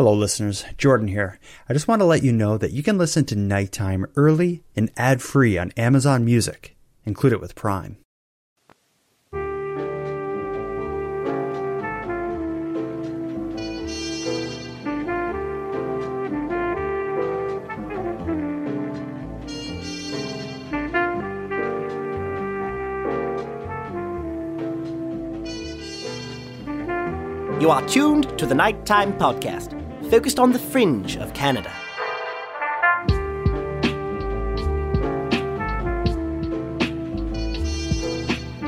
Hello, listeners. Jordan here. I just want to let you know that you can listen to Nighttime early and ad free on Amazon Music. Include it with Prime. You are tuned to the Nighttime Podcast, focused on the fringe of Canada.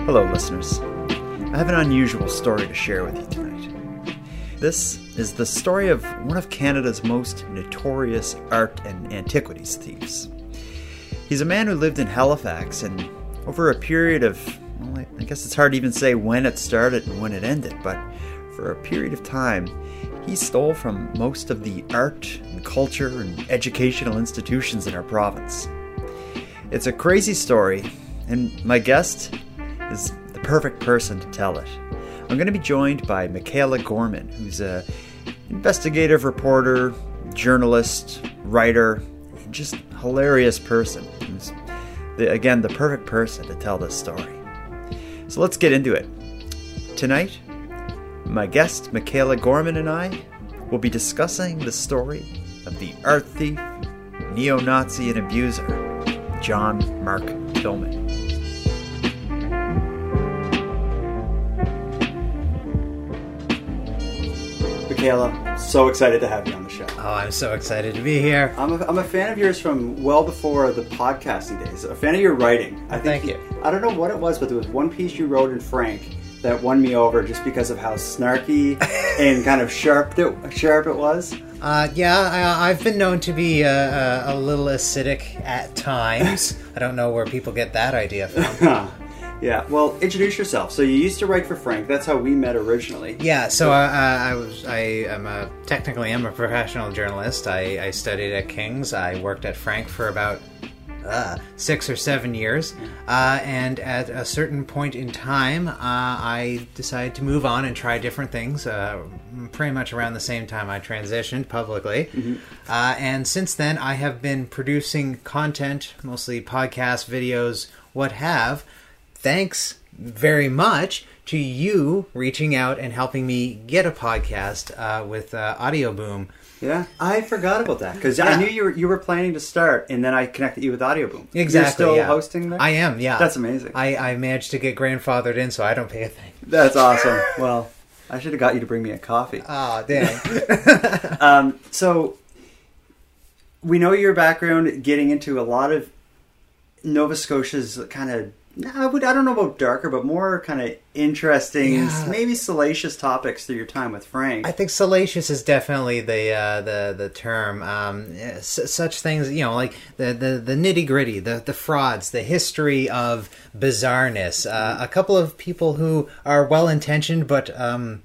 Hello, listeners. I have an unusual story to share with you tonight. This is the story of one of Canada's most notorious art and antiquities thieves. He's a man who lived in Halifax, and over a period of, well, I guess it's hard to even say when it started and when it ended, but for a period of time, he stole from most of the art and culture and educational institutions in our province. It's a crazy story, and my guest is the perfect person to tell it. I'm going to be joined by Mikaela Gorman, who's a investigative reporter, journalist, writer, just hilarious person. Who's again the perfect person to tell this story. So let's get into it. Tonight, my guest, Mikaela Gorman, and I will be discussing the story of the earth thief, neo Nazi, and abuser, John Mark Tillmann. Mikaela, so excited to have you on the show. Oh, I'm so excited to be here. I'm a, I'm a fan of yours from well before the podcasting days. A fan of your writing. I Thank you. I don't know what it was, but there was one piece you wrote in Frank that won me over just because of how snarky and kind of sharp it, sharp it was. Uh, yeah, I, I've been known to be uh, uh, a little acidic at times. I don't know where people get that idea from. yeah, well, introduce yourself. So you used to write for Frank. That's how we met originally. Yeah, so I, was I am a technically am a professional journalist. I, I studied at King's. I worked at Frank for about uh, six or seven years, uh, and at a certain point in time, uh, I decided to move on and try different things. Uh, pretty much around the same time I transitioned publicly, uh, and since then I have been producing content, mostly podcasts, videos, what have. Thanks very much to you reaching out and helping me get a podcast uh, with uh, Audioboom. Yeah, I forgot about that because Yeah. I knew you were you were planning to start, and then I connected you with Audioboom. Exactly. You're still yeah. hosting there. I am. Yeah, That's amazing. I, I managed to get grandfathered in, so I don't pay a thing. That's awesome. Well, I should have got you to bring me a coffee. Oh, dang. Um, so we know your background getting into a lot of Nova Scotia's kind of I would I don't know about darker, but more kind of interesting, Yeah. maybe salacious topics through your time with Frank. I think salacious is definitely the uh, the the term. Um, s- such things, you know, like the the, the nitty gritty, the the frauds, the history of bizarreness. Uh, a couple of people who are well intentioned but um,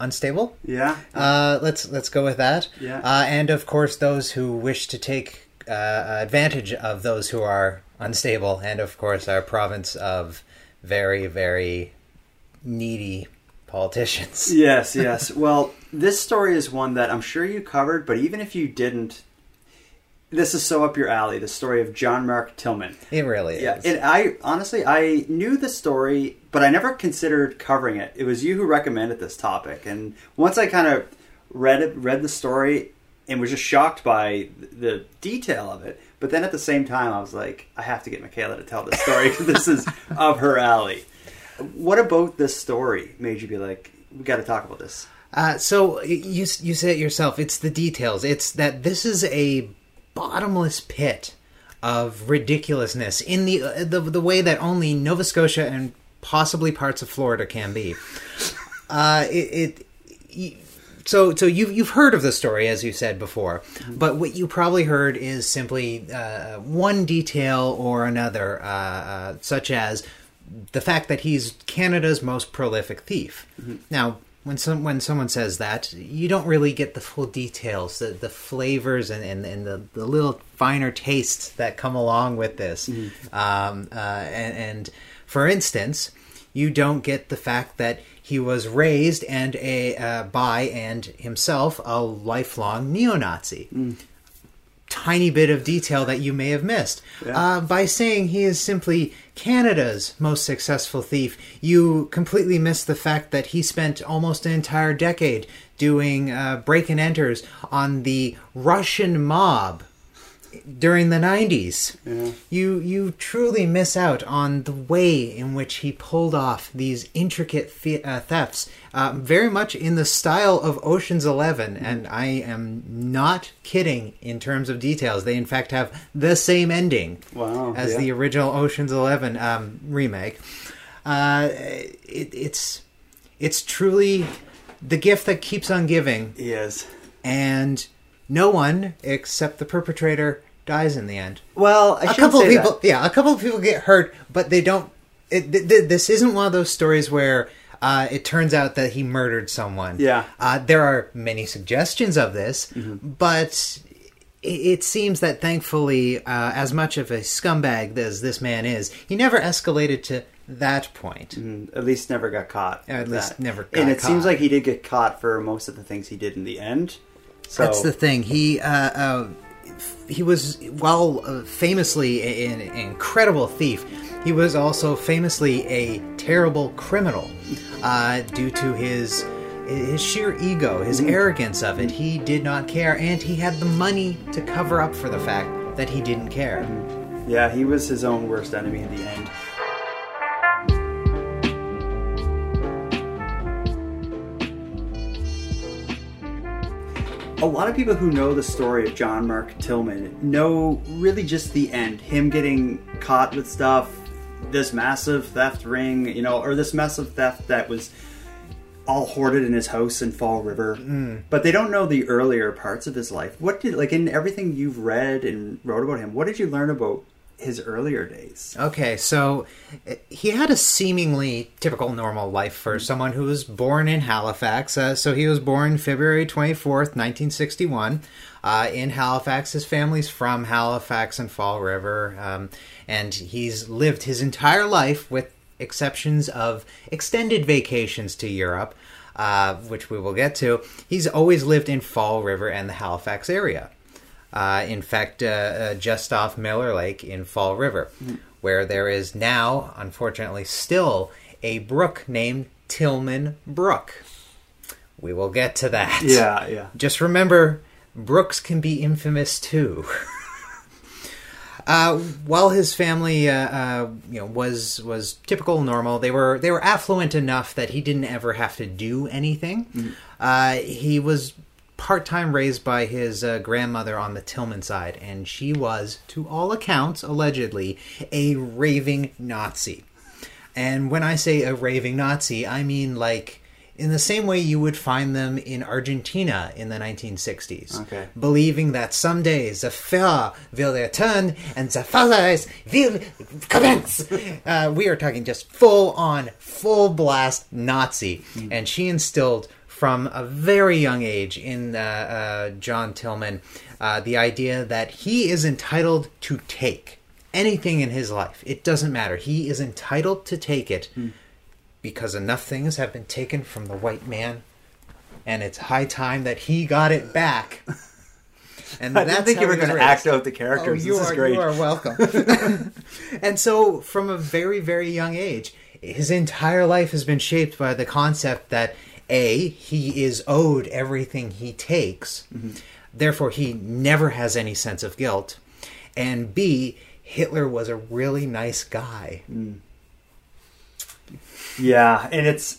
unstable. yeah, Uh, let's let's go with that. Yeah. Uh, and of course, those who wish to take uh, advantage of those who are unstable, and of course, our province of very very needy politicians. yes, yes. Well, this story is one that I'm sure you covered, but even if you didn't, this is so up your alley. The story of John Mark Tillmann. It really is. Yeah, and I honestly I knew the story, but I never considered covering it. It was you who recommended this topic, and once I kind of read it, read the story, and was just shocked by the detail of it. But then at the same time, I was like, I have to get Mikaela to tell this story because this is of her alley. What about this story made you be like, we got to talk about this? Uh, so you you say it yourself. It's the details. It's that this is a bottomless pit of ridiculousness in the uh, the the way that only Nova Scotia and possibly parts of Florida can be. Uh, it. it y- so, so you've you've heard of the story as you said before, but what you probably heard is simply uh, one detail or another, uh, uh, such as the fact that he's Canada's most prolific thief. Now, when some when someone says that, you don't really get the full details, the the flavors and and, and the, the little finer tastes that come along with this. Um, uh, and, and for instance, you don't get the fact that he was raised and a uh, by and himself a lifelong neo-Nazi. Tiny bit of detail that you may have missed. Uh, by saying he is simply Canada's most successful thief, you completely miss the fact that he spent almost an entire decade doing uh, break and enters on the Russian mob during the 90s. You you truly miss out on the way in which he pulled off these intricate the- uh, thefts, uh, very much in the style of Ocean's 11 and I am not kidding in terms of details. They in fact have the same ending Wow, as yeah. the original Ocean's 11 um, remake. Uh, it, it's it's truly the gift that keeps on giving He is. and no one except the perpetrator dies in the end. Well, I a couple of people, that. yeah, a couple of people get hurt, but they don't. It, th- th- this isn't one of those stories where uh, it turns out that he murdered someone. Yeah. uh, there are many suggestions of this, but it, it seems that thankfully, uh, as much of a scumbag as this man is, he never escalated to that point. Mm, At least never got caught. At least that. never And it seems like he did get caught for most of the things he did in the end. So That's the thing. He uh, uh, he was while uh, famously a- an incredible thief. He was also famously a terrible criminal uh, due to his his sheer ego, his arrogance of it. He did not care, and he had the money to cover up for the fact that he didn't care. Yeah, he was his own worst enemy in the end. A lot of people who know the story of John Mark Tillmann know really just the end. Him getting caught with stuff, this massive theft ring, you know, or this massive theft that was all hoarded in his house in Fall River. Mm. But they don't know the earlier parts of his life. What did, like, in everything you've read and wrote about him, what did you learn about his earlier days? Okay, so he had a seemingly typical normal life for someone who was born in Halifax. Uh, so he was born February 24th, 1961, uh, in Halifax. His family's from Halifax and Fall River, um, and he's lived his entire life, with exceptions of extended vacations to Europe, uh, which we will get to. He's always lived in Fall River and the Halifax area uh, in fact, uh, uh, just off Miller Lake in Fall River, where there is now, unfortunately, still a brook named Tillmann Brook. We will get to that. yeah. Yeah. Just remember, brooks can be infamous too. Uh, while his family, uh, uh, you know, was was typical normal, they were they were affluent enough that he didn't ever have to do anything. Uh, he was part time raised by his uh, grandmother on the Tillmann side, and she was, to all accounts, allegedly a raving Nazi. And when I say a raving Nazi, I mean like in the same way you would find them in Argentina in the 1960s. Okay. Believing that someday the Führer will return and the fathers will commence. uh, we are talking just full on, full blast Nazi. And she instilled from a very young age in uh, uh, John Tillmann uh, the idea that he is entitled to take anything in his life. It doesn't matter. He is entitled to take it because enough things have been taken from the white man, and it's high time that he got it back. And I didn't think you were going to act out the characters. Oh, you this are is great. you are welcome. and so, from a very very young age, his entire life has been shaped by the concept that a he is owed everything he takes, mm-hmm. therefore he never has any sense of guilt, and b Hitler was a really nice guy. Mm. Yeah, and it's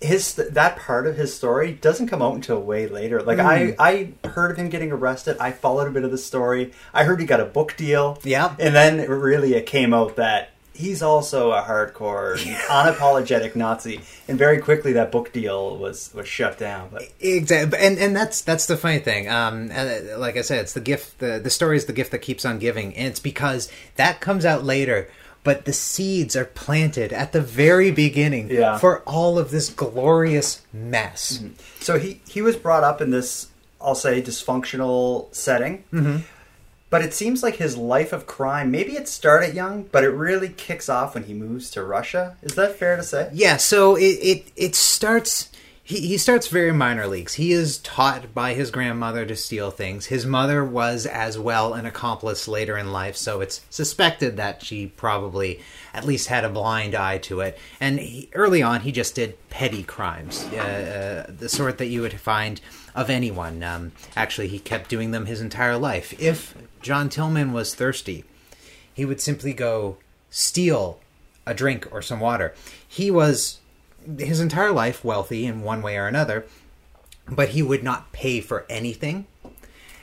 his that part of his story doesn't come out until way later. Like I, mm. I heard of him getting arrested. I followed a bit of the story. I heard he got a book deal. Yeah. and then really it came out that he's also a hardcore, unapologetic Nazi. And very quickly that book deal was was shut down. But Exactly, and and that's that's the funny thing. Um, uh, like I said, it's the gift. The the story is the gift that keeps on giving, and it's because that comes out later. But the seeds are planted at the very beginning Yeah. for all of this glorious mess. so he he was brought up in this I'll say dysfunctional setting. But it seems like his life of crime, maybe it started young, but it really kicks off when he moves to Russia. Is that fair to say? Yeah, so it it, it starts. He, he starts very minor leagues. He is taught by his grandmother to steal things. His mother was as well an accomplice later in life, so it's suspected that she probably at least had a blind eye to it. And he, early on, he just did petty crimes, uh, uh, the sort that you would find of anyone. Um, actually, he kept doing them his entire life. If John Tillmann was thirsty, he would simply go steal a drink or some water. He was his entire life wealthy in one way or another, but he would not pay for anything.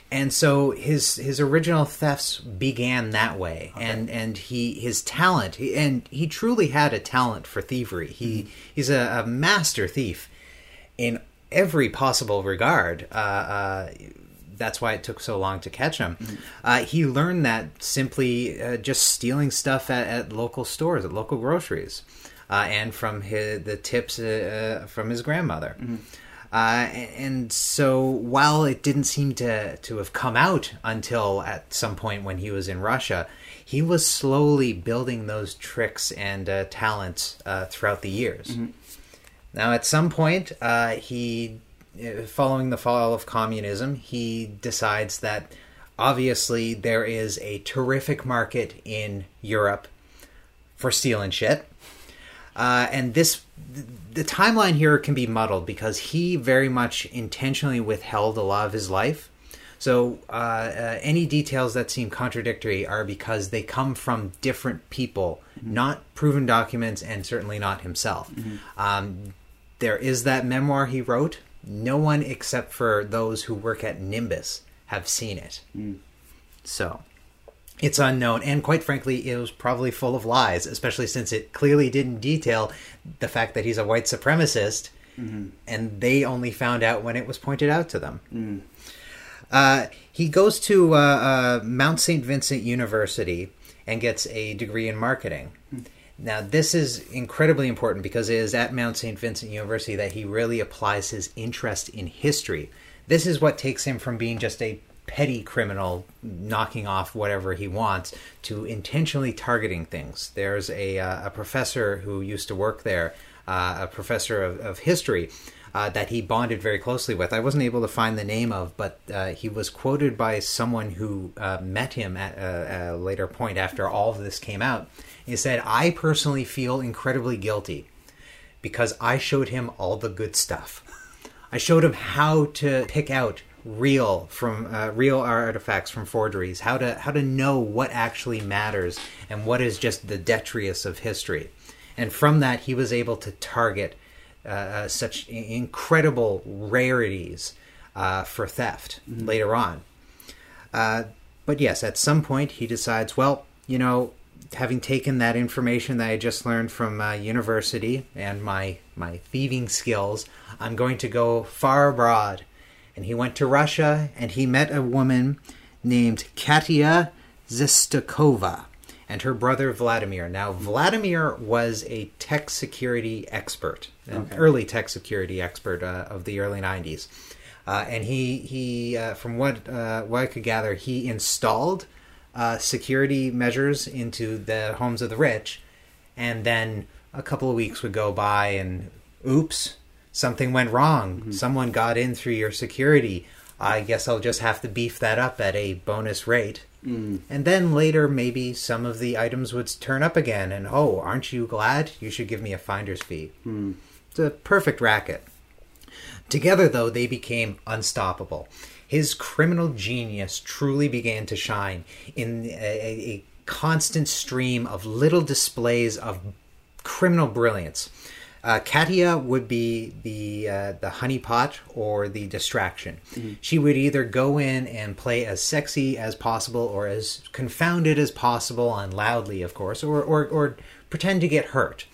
And so his his original thefts began that way, and and he his talent, and he truly had a talent for thievery. He he's a, a master thief in every possible regard. Uh, uh, that's why it took so long to catch him. Uh, he learned that simply uh, just stealing stuff at, at local stores, at local groceries, uh, and from his, the tips uh, uh, from his grandmother. Uh, and so, while it didn't seem to, to have come out until at some point when he was in Russia, he was slowly building those tricks and uh, talents uh, throughout the years. Now, at some point, uh, he, following the fall of communism, he decides that obviously there is a terrific market in Europe for stealing shit. Uh, and this, the timeline here can be muddled because he very much intentionally withheld a lot of his life. So uh, uh, any details that seem contradictory are because they come from different people, not proven documents, and certainly not himself. Um, there is that memoir he wrote. No one except for those who work at Nimbus have seen it. So it's unknown, and quite frankly, it was probably full of lies, especially since it clearly didn't detail the fact that he's a white supremacist, and they only found out when it was pointed out to them. Uh, he goes to uh, uh, Mount St. Vincent University and gets a degree in marketing. Now, this is incredibly important because it is at Mount St. Vincent University that he really applies his interest in history. This is what takes him from being just a petty criminal knocking off whatever he wants to intentionally targeting things. There's a, uh, a professor who used to work there, uh, a professor of, of history, uh, that he bonded very closely with. I wasn't able to find the name of, but uh, he was quoted by someone who uh, met him at a, a later point after all of this came out. He said, I personally feel incredibly guilty because I showed him all the good stuff. I showed him how to pick out real from uh, real artifacts from forgeries, how to how to know what actually matters and what is just the detritus of history. And from that, he was able to target uh, uh, such incredible rarities uh, for theft later on. Uh, but yes, at some point he decides, well, you know, having taken that information that I just learned from uh, university and my my thieving skills, I'm going to go far abroad. And he went to Russia and he met a woman named Katia Zistakova and her brother Vladimir. Now, Vladimir was a tech security expert, an early tech security expert uh, of the early 90s. Uh, and he, he uh, from what, uh, what I could gather, he installed uh, security measures into the homes of the rich. And then a couple of weeks would go by, and oops, something went wrong. Mm-hmm. Someone got in through your security. I guess I'll just have to beef that up at a bonus rate. Mm. And then later, maybe some of the items would turn up again, and oh, aren't you glad? You should give me a finder's fee. Mm. It's a perfect racket. Together, though, they became unstoppable. His criminal genius truly began to shine in a, a, constant stream of little displays of criminal brilliance. Uh, Katia would be the uh, the honeypot or the distraction. She would either go in and play as sexy as possible, or as confounded as possible, and loudly, of course, or or, or pretend to get hurt.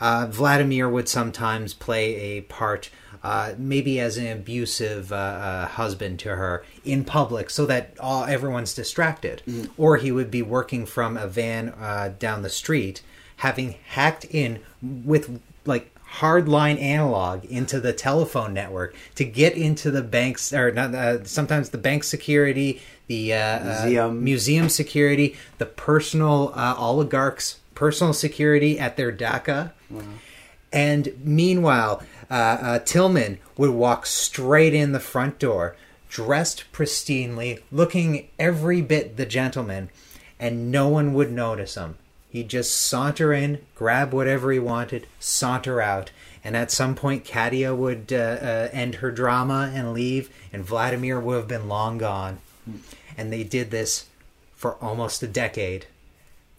Uh, Vladimir would sometimes play a part, uh, maybe as an abusive uh, uh, husband to her in public, so that all everyone's distracted. Or he would be working from a van uh, down the street, having hacked in with like hardline analog into the telephone network to get into the banks or not uh, sometimes the bank security the uh, Museum. uh, museum security the personal uh, oligarchs personal security at their dacha and meanwhile uh, uh, tillmann would walk straight in the front door dressed pristinely looking every bit the gentleman and no one would notice him He'd just saunter in, grab whatever he wanted, saunter out, and at some point, Katia would uh, uh, end her drama and leave, and Vladimir would have been long gone. And they did this for almost a decade,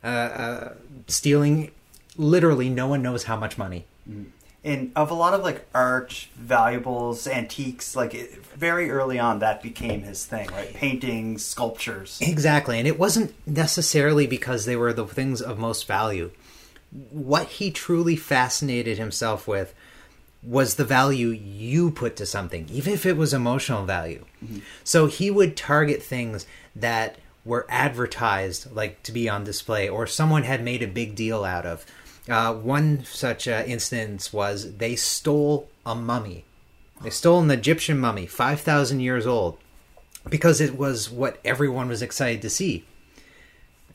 uh, uh, stealing literally no one knows how much money. And of a lot of like art valuables antiques like it, very early on that became his thing right paintings sculptures Exactly, and it wasn't necessarily because they were the things of most value. What he truly fascinated himself with was the value you put to something, even if it was emotional value. Mm-hmm. So he would target things that were advertised, like to be on display, or someone had made a big deal out of. Uh, one such uh, instance was they stole a mummy. They stole an Egyptian mummy, 5,000 years old because it was what everyone was excited to see.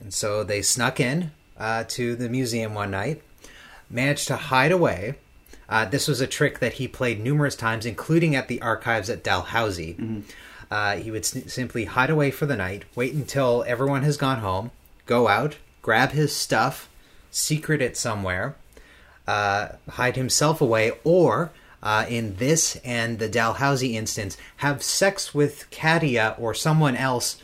And so they snuck in uh, to the museum one night, managed to hide away. Uh, this was a trick that he played numerous times, including at the archives at Dalhousie. Uh, he would s- simply hide away for the night, wait until everyone has gone home, go out, grab his stuff, secret it somewhere, uh, hide himself away, or uh, in this and the Dalhousie instance, have sex with Katia or someone else,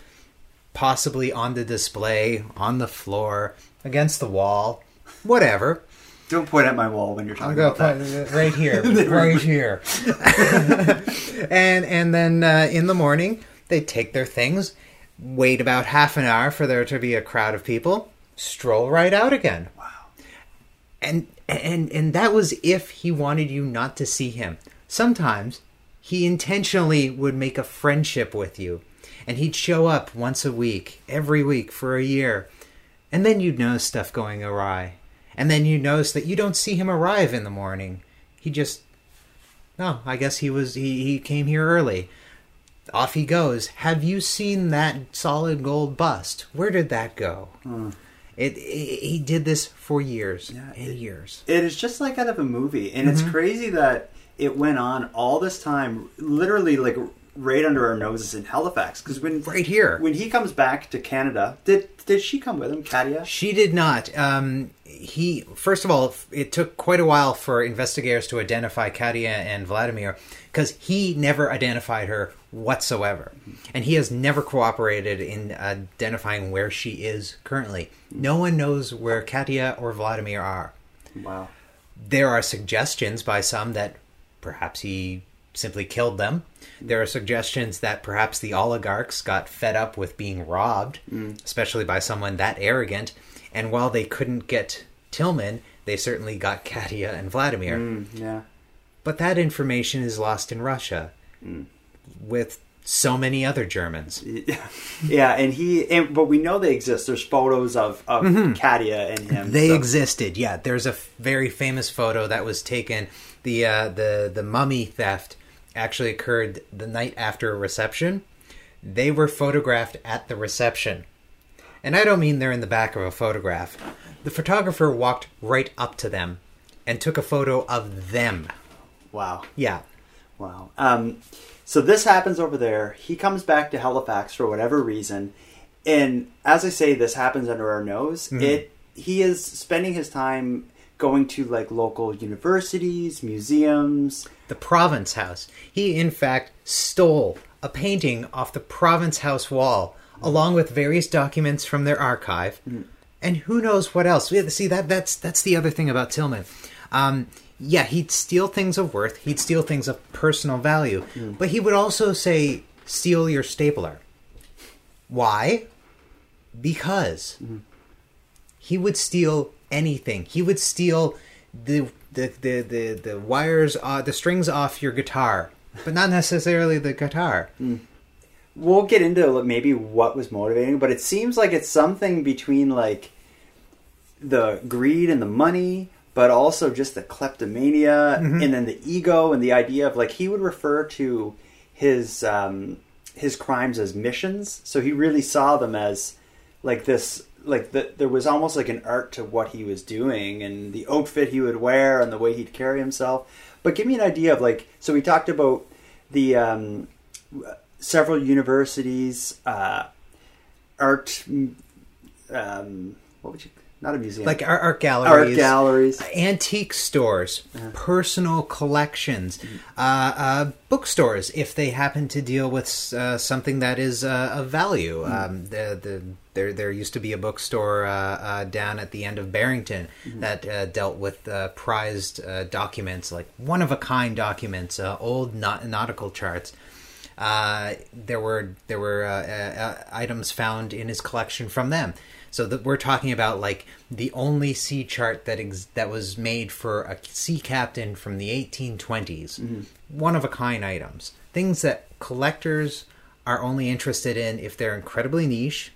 possibly on the display, on the floor, against the wall, whatever. don't point at my wall when you're talking I'll go about that right here, right here. and and then uh, in the morning, they take their things, wait about half an hour for there to be a crowd of people, stroll right out again. wow. And and and that was if he wanted you not to see him. Sometimes he intentionally would make a friendship with you and he'd show up once a week every week for a year and then you'd notice stuff going awry. And then you notice that you don't see him arrive in the morning. He just no i guess he was he, he came here early. Off he goes. Have you seen that solid gold bust? Where did that go hmm. It, it he did this for years Yeah, and it- years. it is just like out of a movie. And Mm-hmm. it's crazy that it went on all this time literally like right under our noses in halifax. Because when right here. when he comes back to canada did did she come with him katia? She did not. Um, he first of all, it took quite a while for investigators to identify Katia and Vladimir because he never identified her whatsoever, and he has never cooperated in identifying where she is currently. No one knows where Katia or Vladimir are. wow There are suggestions by some that perhaps he simply killed them. There are suggestions that perhaps the oligarchs got fed up with being robbed, mm. especially by someone that arrogant. And while they couldn't get Tillmann, they certainly got Katia and Vladimir. Mm, yeah But that information is lost in Russia with so many other Germans. yeah, and he, and, but we know they exist. There's photos of of Katia and him. Mm-hmm. They so- existed. Yeah, there's a f- very famous photo that was taken. The uh, the the mummy theft actually occurred the night after a reception. They were photographed at the reception, and I don't mean they're in the back of a photograph. The photographer walked right up to them and took a photo of them. Wow, Yeah, wow. Um, so this happens over there. He comes back to Halifax for whatever reason, and as I say, this happens under our nose. Mm-hmm. It he is spending his time going to like local universities, museums. the Province House. He, in fact, stole a painting off the Province House wall, along with various documents from their archive, and who knows what else. Yeah, See that that's that's the other thing about Tillmann. Um, yeah, he'd steal things of worth. He'd steal things of personal value, but he would also say, "Steal your stapler." Why? Because he would steal anything. He would steal the the the the, the wires, uh, the strings off your guitar, but not necessarily the guitar. We'll get into like, maybe what was motivating, but it seems like it's something between like the greed and the money, but also just the kleptomania and then the ego and the idea of like he would refer to his um, his crimes as missions. So he really saw them as like this like the, there was almost like an art to what he was doing and the outfit he would wear and the way he'd carry himself. But give me an idea of like so we talked about the um, several universities, uh, art, um, what would you not a museum. Like art, art galleries, art galleries, antique stores, personal collections, uh, uh, bookstores if they happen to deal with uh, something that is uh, of value. Um, the, the, there, there used to be a bookstore uh, uh, down at the end of Barrington that uh, dealt with uh, prized uh, documents, like one of a kind documents, uh, old naut- nautical charts. Uh, there were there were uh, uh, items found in his collection from them. So that we're talking about like the only sea chart that ex- that was made for a sea captain from the 1820s. One of a kind items, things that collectors are only interested in if they're incredibly niche.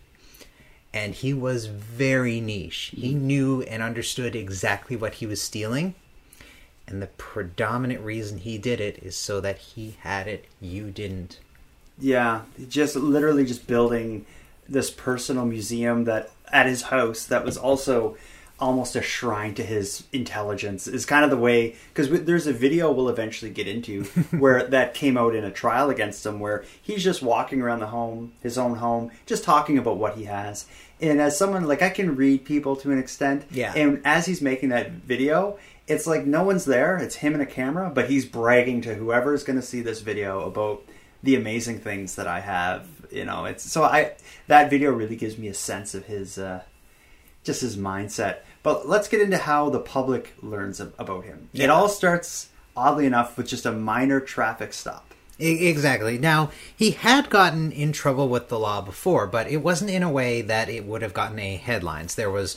And he was very niche. He knew and understood exactly what he was stealing. And the predominant reason he did it is so that he had it, you didn't. Yeah, just literally just building this personal museum that at his house that was also almost a shrine to his intelligence is kind of the way because there's a video we'll eventually get into where that came out in a trial against him where he's just walking around the home his own home just talking about what he has and as someone like i can read people to an extent Yeah. and as he's making that video it's like no one's there. It's him and a camera but he's bragging to whoever is going to see this video about the amazing things that i have you know? It's so i that video really gives me a sense of his uh just his mindset. But let's get into how the public learns about him. It all starts oddly enough with just a minor traffic stop. Exactly. Now, he had gotten in trouble with the law before, but it wasn't in a way that it would have gotten a headlines. There was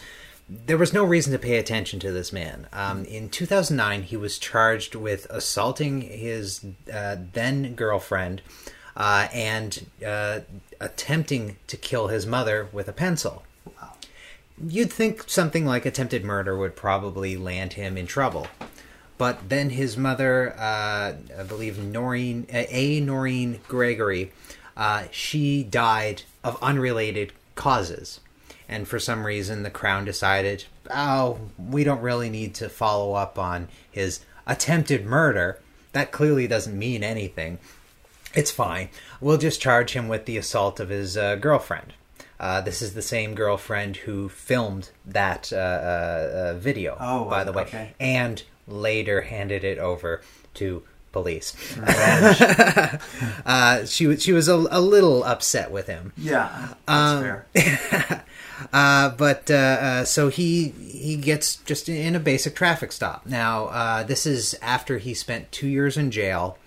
there was no reason to pay attention to this man. Um, in 2009, he was charged with assaulting his uh, then girlfriend uh, and uh, attempting to kill his mother with a pencil. You'd think something like attempted murder would probably land him in trouble. But then his mother, uh, I believe Noreen, uh, A. Noreen Gregory, uh, she died of unrelated causes. And for some reason, the Crown decided, oh, we don't really need to follow up on his attempted murder. That clearly doesn't mean anything. It's fine. We'll just charge him with the assault of his uh, girlfriend. Uh, this is the same girlfriend who filmed that uh, uh, uh, video, Oh, by the way, okay. and later handed it over to police. uh, she was she was a, a little upset with him. yeah that's fair Uh, but uh, uh, so he he gets just in a basic traffic stop. Now uh, this is after he spent two years in jail.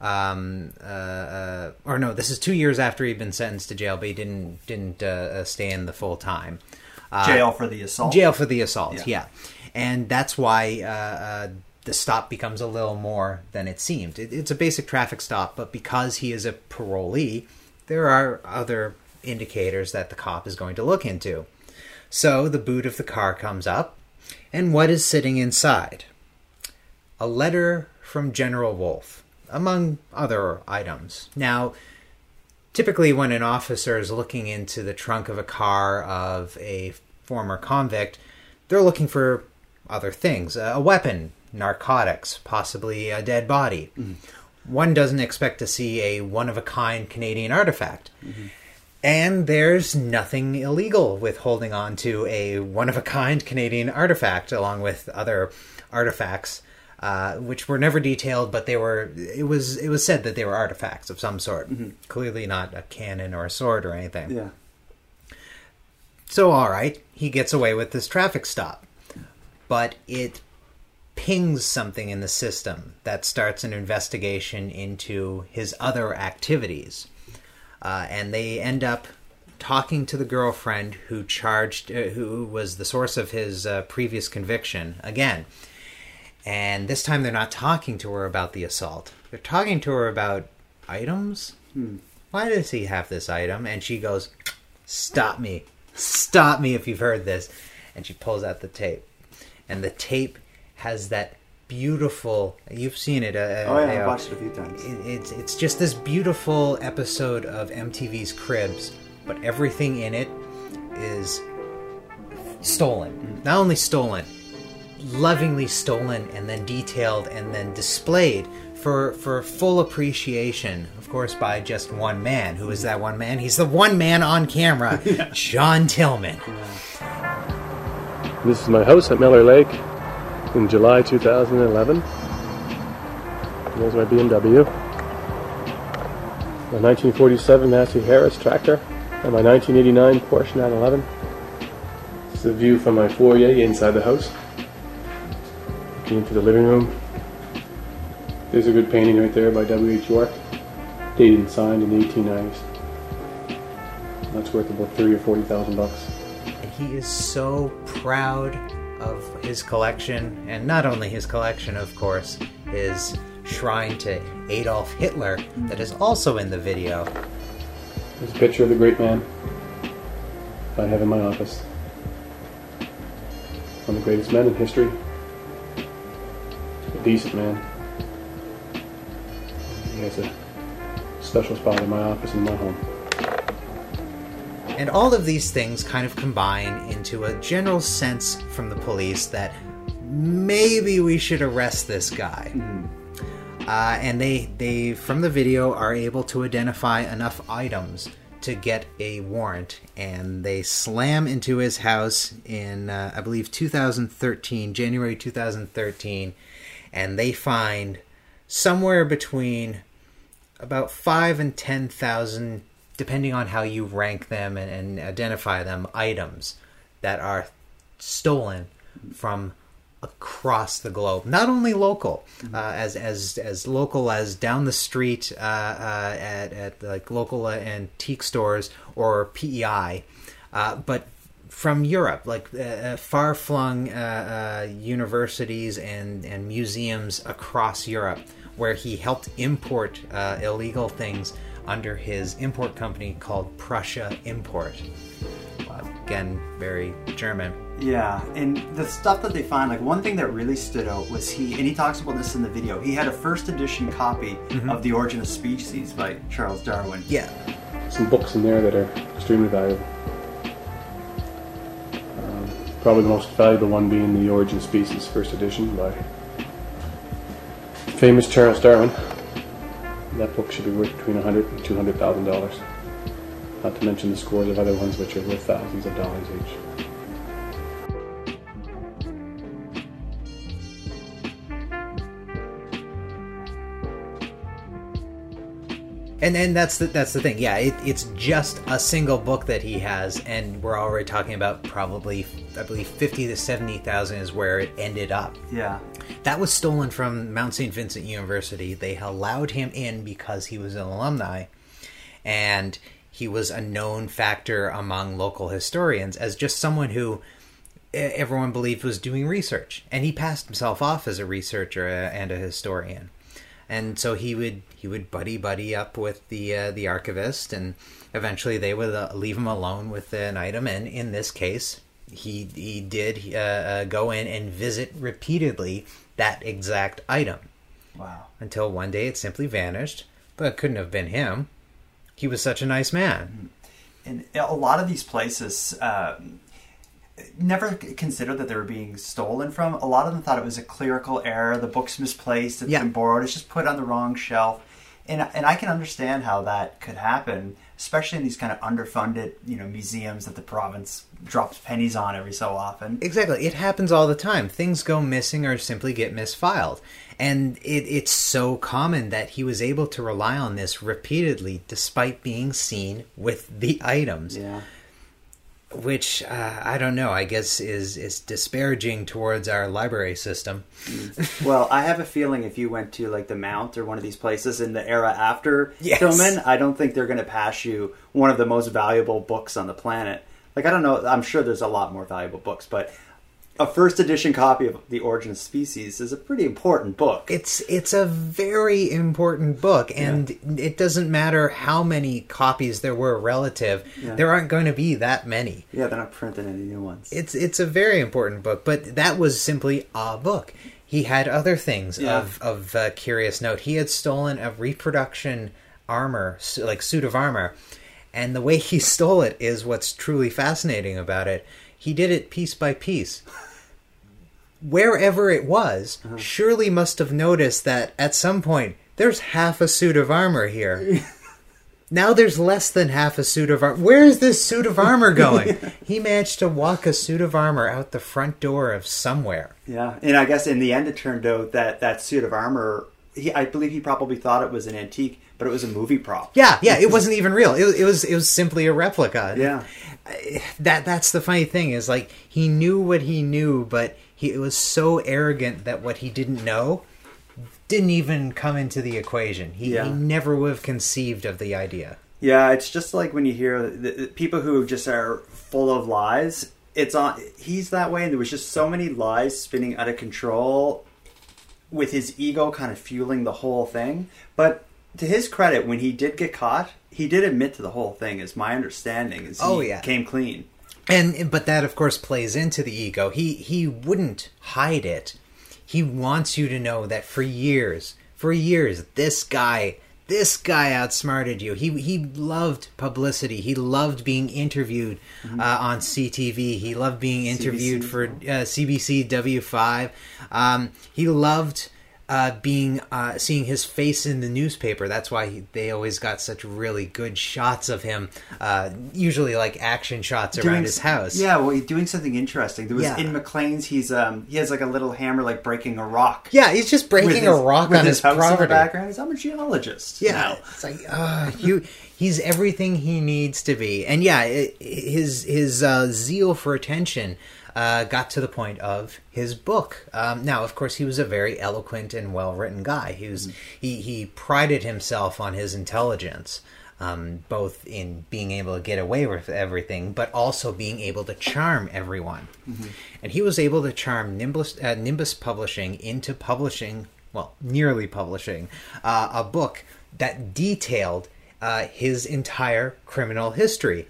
Um, uh, uh, or no, this is two years after he'd been sentenced to jail, but he didn't didn't stay in the full time. Uh, jail for the assault Jail for the assault, Yeah. yeah. And that's why uh, uh, the stop becomes a little more than it seemed. It, it's a basic traffic stop, but because he is a parolee, there are other indicators that the cop is going to look into. So the boot of the car comes up, and what is sitting inside? A letter from General Wolfe, among other items. Now, typically when an officer is looking into the trunk of a car of a former convict, they're looking for other things a weapon, narcotics, possibly a dead body. Mm-hmm. One doesn't expect to see a one of a kind Canadian artifact. Mm-hmm. And there's nothing illegal with holding on to a one of a kind Canadian artifact along with other artifacts uh, which were never detailed, but they were. It was it was said that they were artifacts of some sort. Clearly not a cannon or a sword or anything. yeah So all right, he gets away with this traffic stop, but it pings something in the system that starts an investigation into his other activities, uh, and they end up talking to the girlfriend who charged, uh, who was the source of his uh, previous conviction again. And this time they're not talking to her about the assault. They're talking to her about items. Why does he have this item? And she goes, Stop me. Stop me if you've heard this. And she pulls out the tape. And the tape has that beautiful. You've seen it. Uh, Oh yeah, uh, I've watched it a few times. it- it's it's just this beautiful episode of MTV's Cribs, but everything in it is stolen. Not only stolen, lovingly stolen and then detailed and then displayed for for full appreciation, of course, by just one man. Who is that one man? He's the one man on camera, John Tillmann. This is my house at Miller Lake in July 2011. There's my BMW. My 1947 Massey Harris tractor and my 1989 Porsche 911. This is a view from my foyer inside the house. Looking into the living room. There's a good painting right there by W.H. York, dated and signed in the 1890s. That's worth about thirty or forty thousand bucks. He is so proud of his collection, and not only his collection, of course, his shrine to Adolf Hitler that is also in the video. There's a picture of the great man I have in my office. One of the greatest men in history. A decent man. He has a special spot in my office in my home. And all of these things kind of combine into a general sense from the police that maybe we should arrest this guy. Uh, and they, they, from the video, are able to identify enough items to get a warrant. And they slam into his house in, uh, I believe, 2013, January 2013. And they find somewhere between about five and ten thousand, depending on how you rank them and, and identify them, items that are stolen from across the globe. Not only local, uh, as as as local as down the street uh, uh, at at like local uh, antique stores or PEI, uh, but from Europe, like uh, far flung uh, uh, universities and, and museums across Europe, where he helped import uh, illegal things under his import company called Prussia Import. Again, very German. Yeah, and the stuff that they find, like one thing that really stood out was he, and he talks about this in the video. He had a first edition copy of The Origin of Species by Charles Darwin. Yeah, Some books in there that are extremely valuable. Um, probably the most valuable one being The Origin of Species, first edition by famous Charles Darwin. That book should be worth between 100 and 200,000 dollars. Not to mention the scores of other ones which are worth thousands of dollars each. And and that's the that's the thing. Yeah, it, it's just a single book that he has, and we're already talking about probably, I believe, fifty to seventy thousand is where it ended up. Yeah, That was stolen from Mount St. Vincent University. They allowed him in because he was an alumni and he was a known factor among local historians as just someone who everyone believed was doing research. And he passed himself off as a researcher and a historian. And so he would he would buddy buddy up with the uh, the archivist, and eventually they would uh, leave him alone with an item. And in this case, he he did uh, uh, go in and visit repeatedly that exact item wow. until one day it simply vanished. But it couldn't have been him. He was such a nice man. And a lot of these places um, never considered that they were being stolen from. A lot of them thought it was a clerical error. The book's misplaced. It's Yeah. been borrowed. It's just put on the wrong shelf. And and I can understand how that could happen, especially in these kind of underfunded, you know, museums that the province drops pennies on every so often. Exactly. It happens all the time. Things go missing or simply get misfiled. And it, it's so common that he was able to rely on this repeatedly despite being seen with the items. Yeah. Which, uh, I don't know, I guess is, is disparaging towards our library system. Well, I have a feeling if you went to like the Mount or one of these places in the era after Yes. Tillmann, I don't think they're going to pass you one of the most valuable books on the planet. Like I don't know, I'm sure there's a lot more valuable books, but a first edition copy of The Origin of Species is a pretty important book. It's it's a very important book, and it doesn't matter how many copies there were relative. Yeah. There aren't going to be that many. yeah, they're not printing any new ones. It's it's a very important book, but that was simply a book. He had other things Yeah. of of uh, curious note. He had stolen a reproduction armor, like suit of armor, and the way he stole it is what's truly fascinating about it. He did it piece by piece. Wherever it was, uh-huh. surely must have noticed that at some point there's half a suit of armor here. Now there's less than half a suit of armor. Where is this suit of armor going? he managed to walk a suit of armor out the front door of somewhere. Yeah, and I guess in the end it turned out that that suit of armor, he, I believe he probably thought it was an antique, but it was a movie prop. Yeah, yeah, it wasn't even real. It, it was it was simply a replica. Yeah. That that's the funny thing is like he knew what he knew, but he was so arrogant that what he didn't know didn't even come into the equation. He, Yeah. he never would have conceived of the idea. Yeah, it's just like when you hear the, the people who just are full of lies. It's on. He's that way, and there was just so many lies spinning out of control, with his ego kind of fueling the whole thing. But to his credit, when he did get caught, he did admit to the whole thing. Is my understanding. Is he Oh, yeah. came clean. And but that of course plays into the ego. He he wouldn't hide it. He wants you to know that for years, for years, this guy, this guy outsmarted you. He he loved publicity. He loved being interviewed uh, on CTV. He loved being interviewed CBC. for uh, CBC W5. Um, he loved uh, being uh, seeing his face in the newspaper. That's why he, they always got such really good shots of him. Uh, usually like action shots around his house. Yeah, well, he's doing something interesting. There was Yeah. in Maclean's. He's um he has like a little hammer, like breaking a rock. Yeah, he's just breaking With a his- rock with on his, the property. background. He's, I'm a geologist. Yeah, now. it's like uh, you. He's everything he needs to be, and yeah, it, his his uh, zeal for attention uh, got to the point of his book. Um, now, of course, he was a very eloquent and well written guy. He was he he prided himself on his intelligence. Um, both in being able to get away with everything, but also being able to charm everyone. And he was able to charm Nimbus, uh, Nimbus Publishing into publishing, well, nearly publishing, uh, a book that detailed uh, his entire criminal history.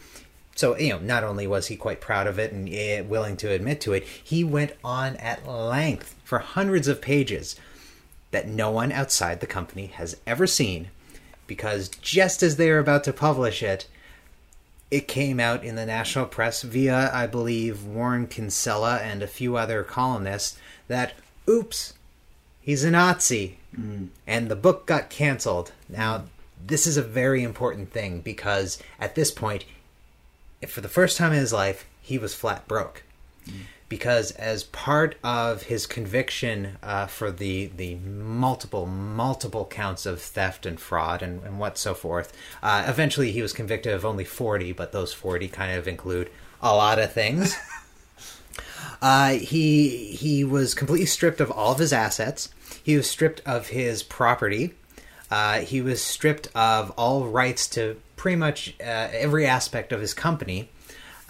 So, you know, not only was he quite proud of it and uh, willing to admit to it, he went on at length for hundreds of pages that no one outside the company has ever seen because just as they were about to publish it, it came out in the national press via, I believe, Warren Kinsella and a few other columnists that, oops, he's a Nazi. And the book got canceled. Now, this is a very important thing because at this point, for the first time in his life, he was flat broke. Because as part of his conviction uh, for the the multiple multiple counts of theft and fraud and, and what so forth, uh, eventually he was convicted of only forty, but those forty kind of include a lot of things. Uh, he he was completely stripped of all of his assets. He was stripped of his property. Uh, he was stripped of all rights to pretty much uh, every aspect of his company,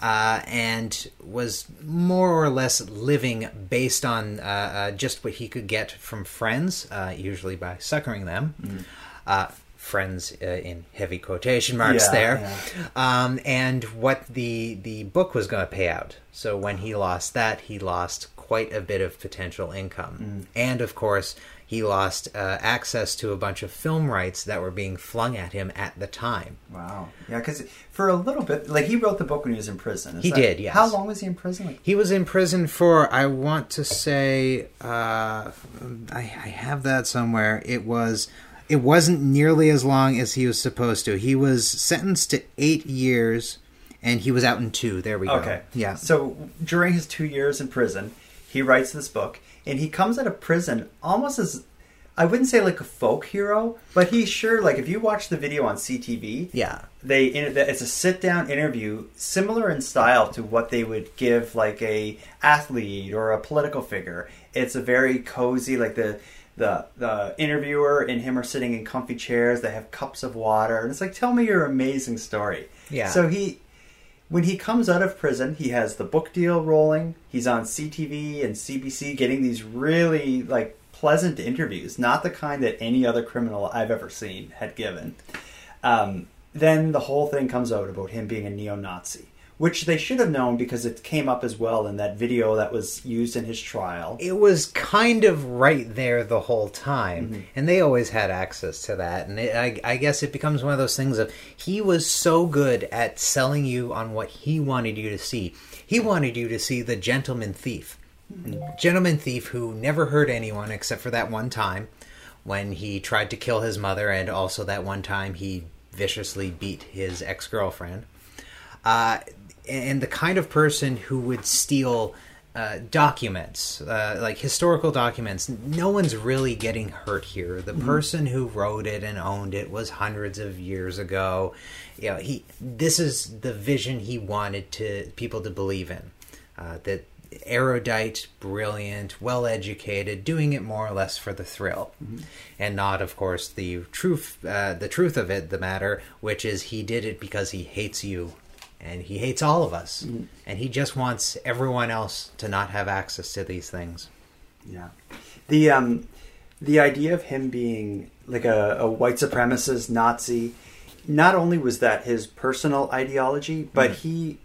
uh, and was more or less living based on uh, uh, just what he could get from friends, uh, usually by suckering them. Uh, friends uh, in heavy quotation marks Yeah, there. um, and what the the book was going to pay out. So when he lost that, he lost quite a bit of potential income, and of course, he lost uh, access to a bunch of film rights that were being flung at him at the time. Wow. Yeah, because for a little bit, like he wrote the book when he was in prison. Is He that- did, yes. How long was he in prison? Like, He was in prison for, I want to say, uh, I, I have that somewhere. It was, it wasn't nearly as long as he was supposed to. He was sentenced to eight years, and he was out in two. There we go. okay. Yeah. So during his two years in prison, he writes this book, and he comes out of prison almost as. I wouldn't say like a folk hero, but he's sure like if you watch the video on CTV, Yeah. they it's a sit down interview similar in style to what they would give like a athlete or a political figure it's a very cozy like the the the interviewer and him are sitting in comfy chairs they have cups of water and it's like tell me your amazing story Yeah. so he when he comes out of prison, he has the book deal rolling. He's on CTV and CBC getting these really like pleasant interviews, not the kind that any other criminal I've ever seen had given. Um, then the whole thing comes out about him being a neo-Nazi, which they should have known because it came up as well in that video that was used in his trial. it was kind of right there the whole time, and they always had access to that. And it, I, I guess it becomes one of those things of he was so good at selling you on what he wanted you to see. He wanted you to see the gentleman thief, gentleman thief who never hurt anyone except for that one time when he tried to kill his mother, and also that one time he viciously beat his ex girlfriend uh, and the kind of person who would steal uh, documents, uh, like historical documents. No one's really getting hurt here. The person who wrote it and owned it was hundreds of years ago. You know, he. This is the vision he wanted to people to believe in. Uh, that erudite, brilliant, well educated, doing it more or less for the thrill, and not, of course, the truth. Uh, the truth of it, the matter, which is he did it because he hates you, and he hates all of us, and he just wants everyone else to not have access to these things. Yeah, the um, the idea of him being like a, a white supremacist Nazi, not only was that his personal ideology, but he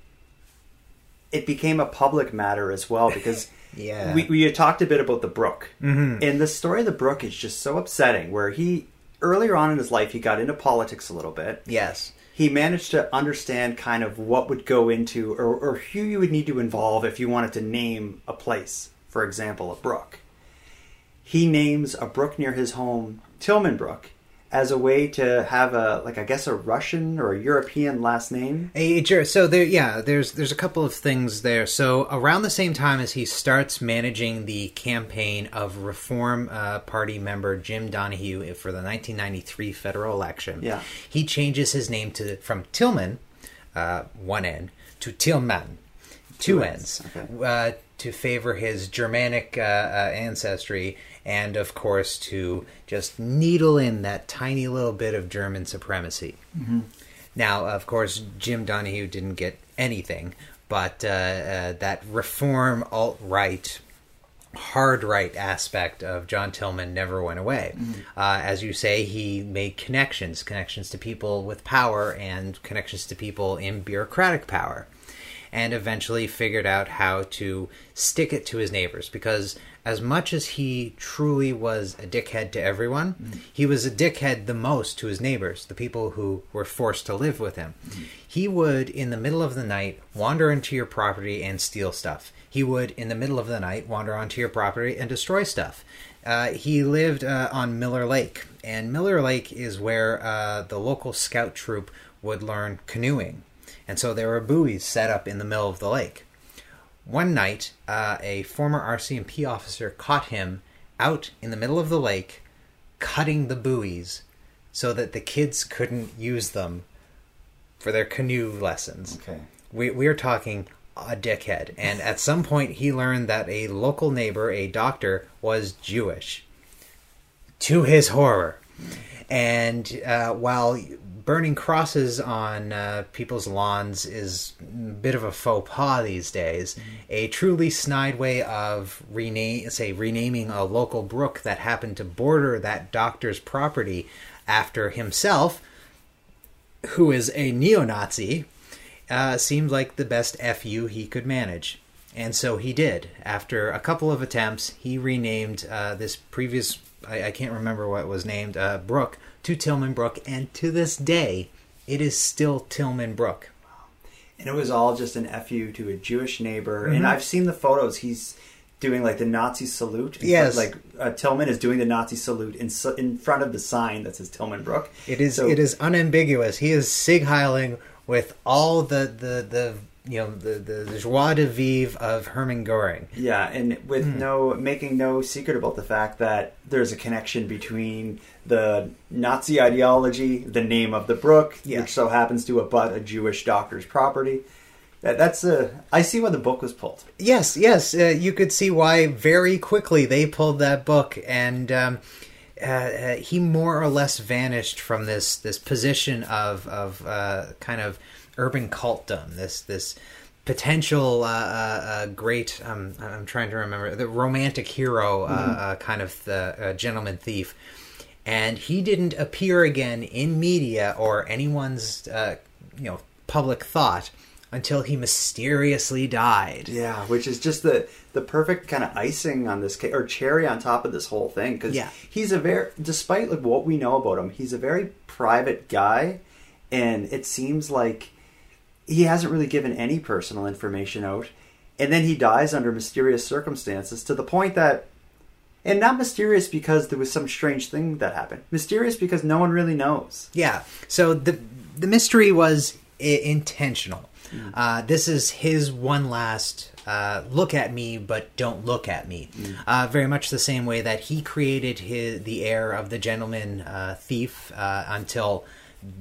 it became a public matter as well because Yeah. we we had talked a bit about the Brook, mm-hmm. and the story of the Brook is just so upsetting. Where he earlier on in his life he got into politics a little bit, Yes. He managed to understand kind of what would go into or, or who you would need to involve if you wanted to name a place for example a brook. He names a brook near his home tillmann brook as a way to have a like i guess a russian or a european last name so there, yeah, there's there's a couple of things there. So around the same time as he starts managing the campaign of Reform uh, Party member Jim Donahue for the 1993 federal election, Yeah. he changes his name to from Tillman, uh, one N, to Tillmann, two, Two N's, Ns, okay. uh, to favor his Germanic uh, uh, ancestry. And of course, to just needle in that tiny little bit of German supremacy. Now, of course, Jim Donahue didn't get anything, but uh, uh, that reform alt right, hard right aspect of John Tillmann never went away. Uh, as you say, he made connections connections to people with power and connections to people in bureaucratic power. And eventually figured out how to stick it to his neighbors because, as much as he truly was a dickhead to everyone, he was a dickhead the most to his neighbors, the people who were forced to live with him. He would, in the middle of the night, wander into your property and steal stuff. He would, in the middle of the night, wander onto your property and destroy stuff. Uh, he lived uh, on Miller Lake, and Miller Lake is where uh, the local scout troop would learn canoeing. And so there were buoys set up in the middle of the lake. One night, uh, a former RCMP officer caught him out in the middle of the lake cutting the buoys so that the kids couldn't use them for their canoe lessons. Okay. We, we're talking a dickhead. And at some point, he learned that a local neighbor, a doctor, was Jewish. To his horror. And uh, while burning crosses on uh, people's lawns is a bit of a faux pas these days, a truly snide way of rename, say, renaming a local brook that happened to border that doctor's property after himself, who is a neo-Nazi, uh, seemed like the best fu he could manage. And so he did. After a couple of attempts, he renamed uh, this previous, I, I can't remember what was named, uh, Brook, to Tillmann Brook. And to this day, it is still Tillmann Brook. and it was all just an fu to a jewish neighbor Mm-hmm. and i've seen the photos he's doing like the nazi salute Yes. like uh, tillmann is doing the nazi salute in, in front of the sign that says tillmann brook It is So- it is unambiguous. He is sig heiling with all the, the, the you know the, the joie de vivre of Hermann Goring. Yeah, and with Hmm. no making no secret about the fact that there's a connection between the Nazi ideology, the name of the brook, Yeah. which so happens to abut a Jewish doctor's property. That, that's a. I see why the book was pulled. Yes, yes, uh, you could see why very quickly they pulled that book, and um, uh, uh, he more or less vanished from this this position of of uh, kind of urban cultdom. This this potential uh, uh, uh, great. Um, I'm trying to remember the romantic hero, uh, uh, kind of the uh, gentleman thief, and he didn't appear again in media or anyone's uh, you know public thought until he mysteriously died. Yeah, which is just the the perfect kind of icing on this cake or cherry on top of this whole thing because Yeah. he's a very despite like what we know about him, he's a very private guy, and it seems like he hasn't really given any personal information out, and then he dies under mysterious circumstances to the point that. And not mysterious because there was some strange thing that happened. Mysterious because no one really knows. Yeah. So the the mystery was I- intentional. Uh, this is his one last uh, look at me, but don't look at me. Uh, very much the same way that he created his the air of the gentleman uh, thief uh, until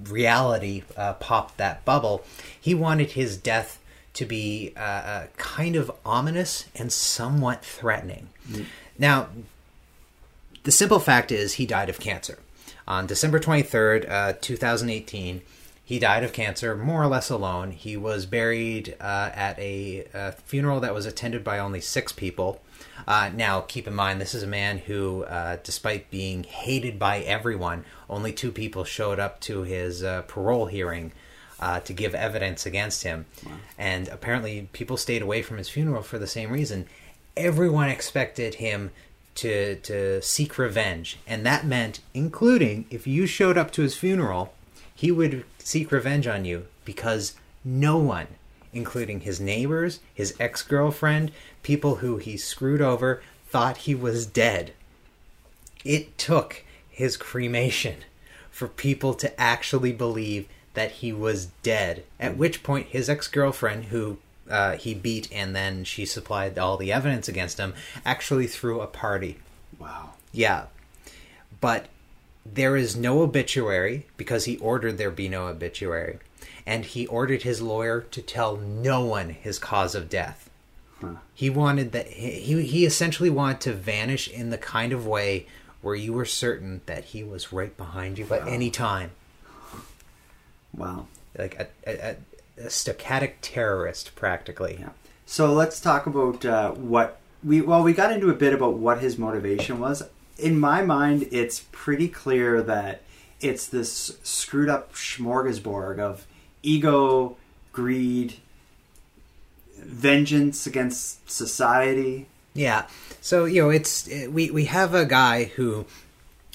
reality uh, popped that bubble. He wanted his death to be uh, uh, kind of ominous and somewhat threatening. Now, the simple fact is he died of cancer. On December 23rd, uh, 2018, he died of cancer more or less alone. He was buried uh, at a, uh funeral that was attended by only six people. Uh, now, keep in mind, this is a man who, uh, despite being hated by everyone, only two people showed up to his uh, parole hearing uh, to give evidence against him. And apparently, people stayed away from his funeral for the same reason. Everyone expected him to to seek revenge, and that meant, including if you showed up to his funeral, he would seek revenge on you because no one, including his neighbors, his ex girlfriend, people who he screwed over, thought he was dead. It took his cremation for people to actually believe that he was dead. At which point, his ex girlfriend, who uh, he beat and then she supplied all the evidence against him, actually threw a party. Wow. Yeah. But there is no obituary because he ordered there be no obituary. And he ordered his lawyer to tell no one his cause of death. He wanted that he he essentially wanted to vanish in the kind of way where you were certain that he was right behind you at any time, Wow. like a, a, a, a stochastic terrorist, practically. Yeah. So let's talk about uh, what we well we got into a bit about what his motivation was. In my mind, it's pretty clear that it's this screwed up smorgasbord of ego, greed, vengeance against society. Yeah. So you know, it's we we have a guy who,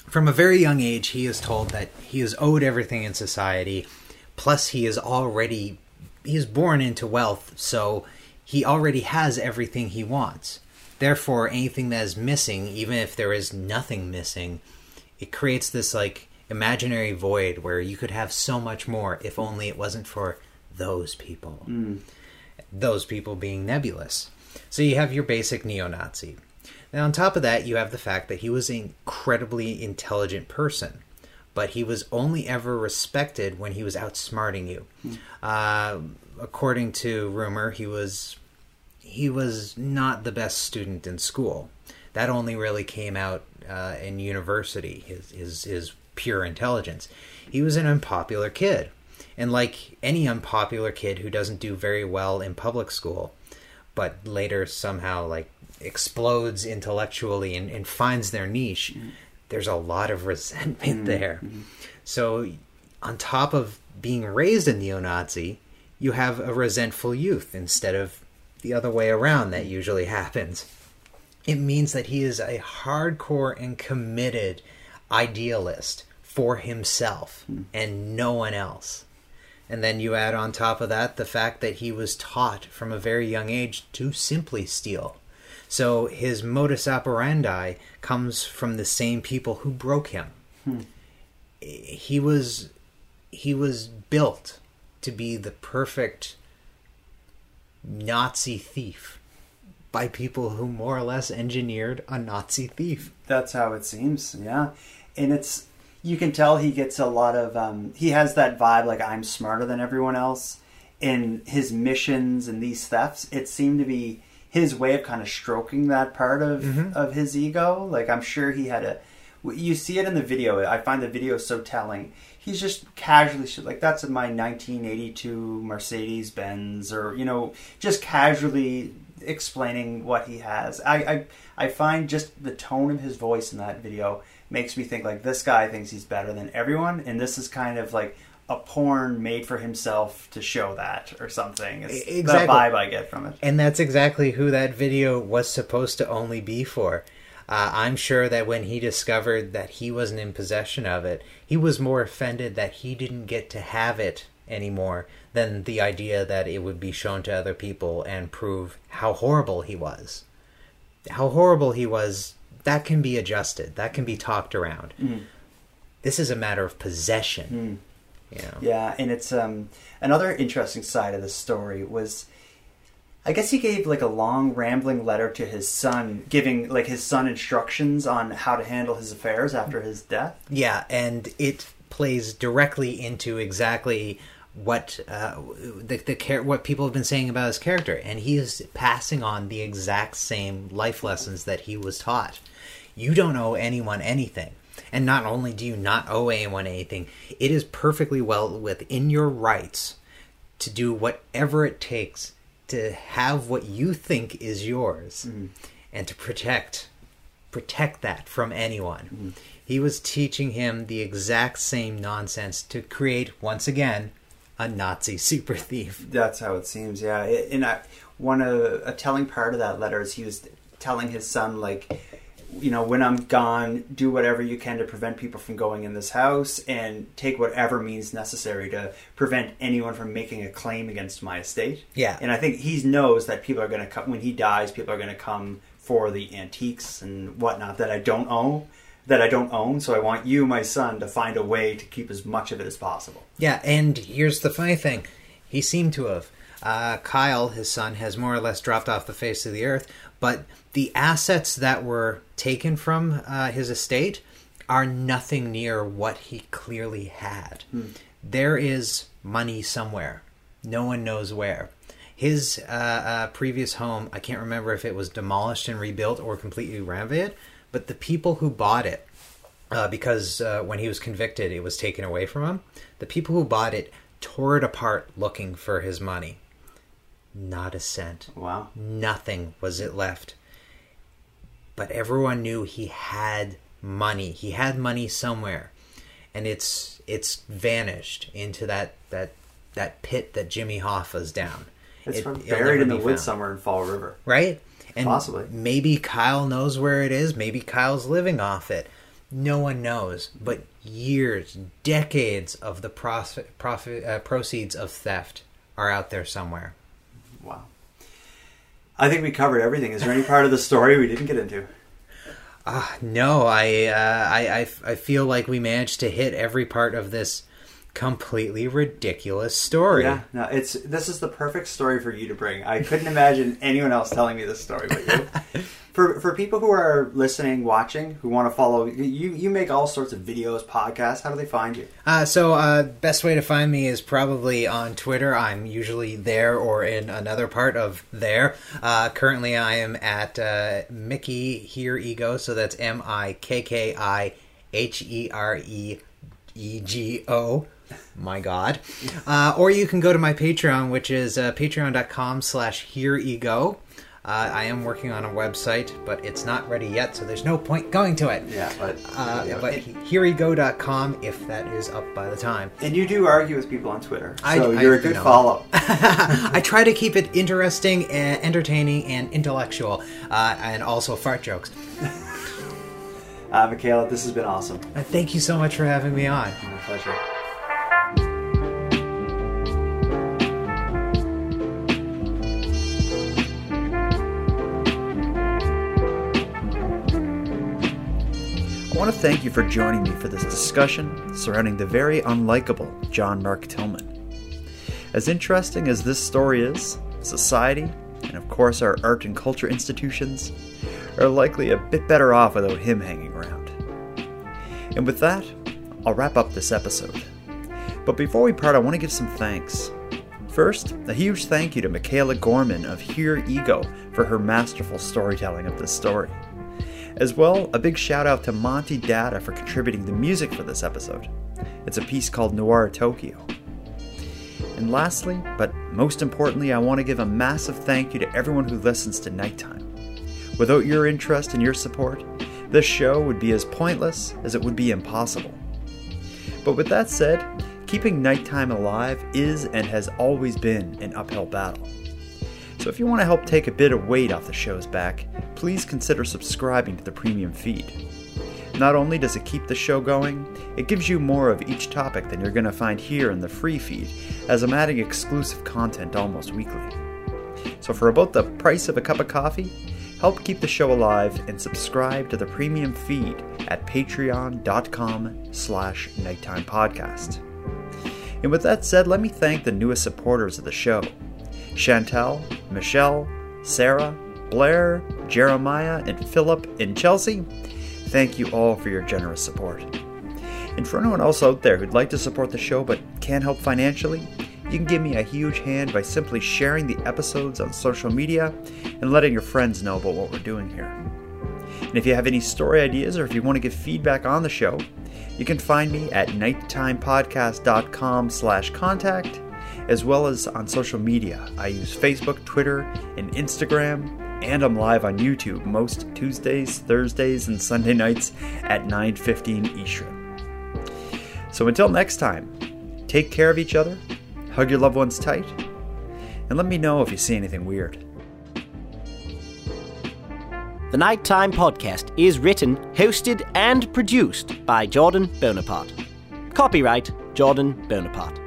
from a very young age, he is told that he is owed everything in society. Plus, he is already he is born into wealth, so he already has everything he wants. Therefore, anything that is missing, even if there is nothing missing, it creates this like imaginary void where you could have so much more if only it wasn't for those people mm. Those people being nebulous. So you have your basic neo Nazi. Now, on top of that, you have the fact that he was an incredibly intelligent person, but he was only ever respected when he was outsmarting you. Uh, according to rumor, he was he was not the best student in school. That only really came out uh, in university. His his his pure intelligence. He was an unpopular kid, and like any unpopular kid who doesn't do very well in public school, but later somehow like explodes intellectually and, and finds their niche, mm-hmm. there's a lot of resentment mm-hmm. there. Mm-hmm. So, on top of being raised a neo Nazi, you have a resentful youth instead of the other way around that usually happens. It means that he is a hardcore and committed idealist for himself and no one else. And then you add on top of that the fact that he was taught from a very young age to simply steal. So his modus operandi comes from the same people who broke him. Hmm. He was he was built to be the perfect Nazi thief by people who more or less engineered a Nazi thief. That's how it seems, yeah. And it's you can tell he gets a lot of um, he has that vibe like I'm smarter than everyone else. In his missions and these thefts, it seemed to be his way of kind of stroking that part of of his ego. Like I'm sure he had a you see it in the video. I find the video so telling. He's just casually like that's my 1982 Mercedes Benz, or you know, just casually explaining what he has. I, I I find just the tone of his voice in that video makes me think like this guy thinks he's better than everyone, and this is kind of like a porn made for himself to show that or something. It's Exactly. the vibe I get from it. And that's exactly who that video was supposed to only be for. Uh, I'm sure that when he discovered that he wasn't in possession of it, he was more offended that he didn't get to have it anymore than the idea that it would be shown to other people and prove how horrible he was. How horrible he was, that can be adjusted, that can be talked around. This is a matter of possession. You know? Yeah, and it's um another interesting side of the story was I guess he gave like a long rambling letter to his son giving like his son instructions on how to handle his affairs after his death. Yeah, and it plays directly into exactly what uh, the the char- what people have been saying about his character, and he is passing on the exact same life lessons that he was taught. You don't owe anyone anything, and not only do you not owe anyone anything, it is perfectly well within your rights to do whatever it takes to have what you think is yours, and to protect protect that from anyone. He was teaching him the exact same nonsense to create, once again, a Nazi super thief. That's how it seems. Yeah, and I, one uh, a telling part of that letter is he was telling his son like, you know, when I'm gone, do whatever you can to prevent people from going in this house, and take whatever means necessary to prevent anyone from making a claim against my estate. Yeah. and I think he knows that people are going to come when he dies. People are going to come for the antiques and whatnot that I don't own. That I don't own, so I want you, my son, to find a way to keep as much of it as possible. Yeah, and here's the funny thing he seemed to have. Uh, Kyle, his son, has more or less dropped off the face of the earth, but the assets that were taken from uh, his estate are nothing near what he clearly had. There is money somewhere. No one knows where. His uh, uh, previous home, I can't remember if it was demolished and rebuilt or completely renovated, but the people who bought it, uh, because uh, when he was convicted, it was taken away from him. The people who bought it tore it apart looking for his money. Not a cent. Wow. Nothing was it left. But everyone knew he had money. He had money somewhere, and it's it's vanished into that that that pit that Jimmy Hoffa's down. It's It- from- buried in the woods somewhere in Fall River. right? And Possibly. Maybe Kyle knows where it is. Maybe Kyle's living off it. No one knows. But years, decades of the profit, profit, uh, proceeds of theft are out there somewhere. Wow. I think we covered everything. Is there any part of the story we didn't get into? Ah, no, I, uh, I, I, I feel like we managed to hit every part of this completely ridiculous story. Yeah, no, it's this is the perfect story for you to bring. I couldn't imagine anyone else telling me this story but you. for for people who are listening, watching, who want to follow you, you make all sorts of videos, podcasts. How do they find you? Uh, so, uh, best way to find me is probably on Twitter. I'm usually there or in another part of there. Uh, currently, I am at uh, Mikki Here Ego, so that's M I K K I H E R E E G O. My God. Uh, or you can go to my Patreon, which is uh, patreon.com slash here ego. Uh, I am working on a website, but it's not ready yet, so there's no point going to it. Yeah, but Uh, yeah, but hereego.com if that is up by the time. and you do argue with people on Twitter, so I- you're I- a good no. follow. I try to keep it interesting, and entertaining, and intellectual, uh, and also fart jokes. Uh, Mikaela, this has been awesome. Uh, thank you so much for having me on. My pleasure. Want to thank you for joining me for this discussion surrounding the very unlikable John Mark Tillmann. As interesting as this story is, society, and of course our art and culture institutions, are likely a bit better off without him hanging around. And with that, I'll wrap up this episode. But before we part, I want to give some thanks. First, a huge thank you to Mikaela Gorman of Here Ego for her masterful storytelling of this story. As well, a big shout out to Monty Datta for contributing the music for this episode. It's a piece called Noir Tokyo. And lastly, but most importantly, I want to give a massive thank you to everyone who listens to Nighttime. Without your interest and your support, this show would be as pointless as it would be impossible. But with that said, keeping nighttime alive is and has always been an uphill battle. So if you want to help take a bit of weight off the show's back, please consider subscribing to the premium feed. Not only does it keep the show going, it gives you more of each topic than you're going to find here in the free feed, as I'm adding exclusive content almost weekly. So for about the price of a cup of coffee, help keep the show alive and subscribe to the premium feed at patreon.com slash nighttime podcast. And with that said, let me thank the newest supporters of the show. Chantel, Michelle, Sarah, Blair, Jeremiah, and Philip in Chelsea. Thank you all for your generous support. And for anyone else out there who'd like to support the show but can't help financially, you can give me a huge hand by simply sharing the episodes on social media and letting your friends know about what we're doing here. And if you have any story ideas or if you want to give feedback on the show, you can find me at nighttimepodcast.com slash contact, as well as on social media. I use Facebook, Twitter, and Instagram, and I'm live on YouTube most Tuesdays, Thursdays, and Sunday nights at 9.15 Eastern. So until next time, take care of each other, hug your loved ones tight, and let me know if you see anything weird. The Nighttime Podcast is written, hosted, and produced by Jordan Bonaparte. Copyright Jordan Bonaparte.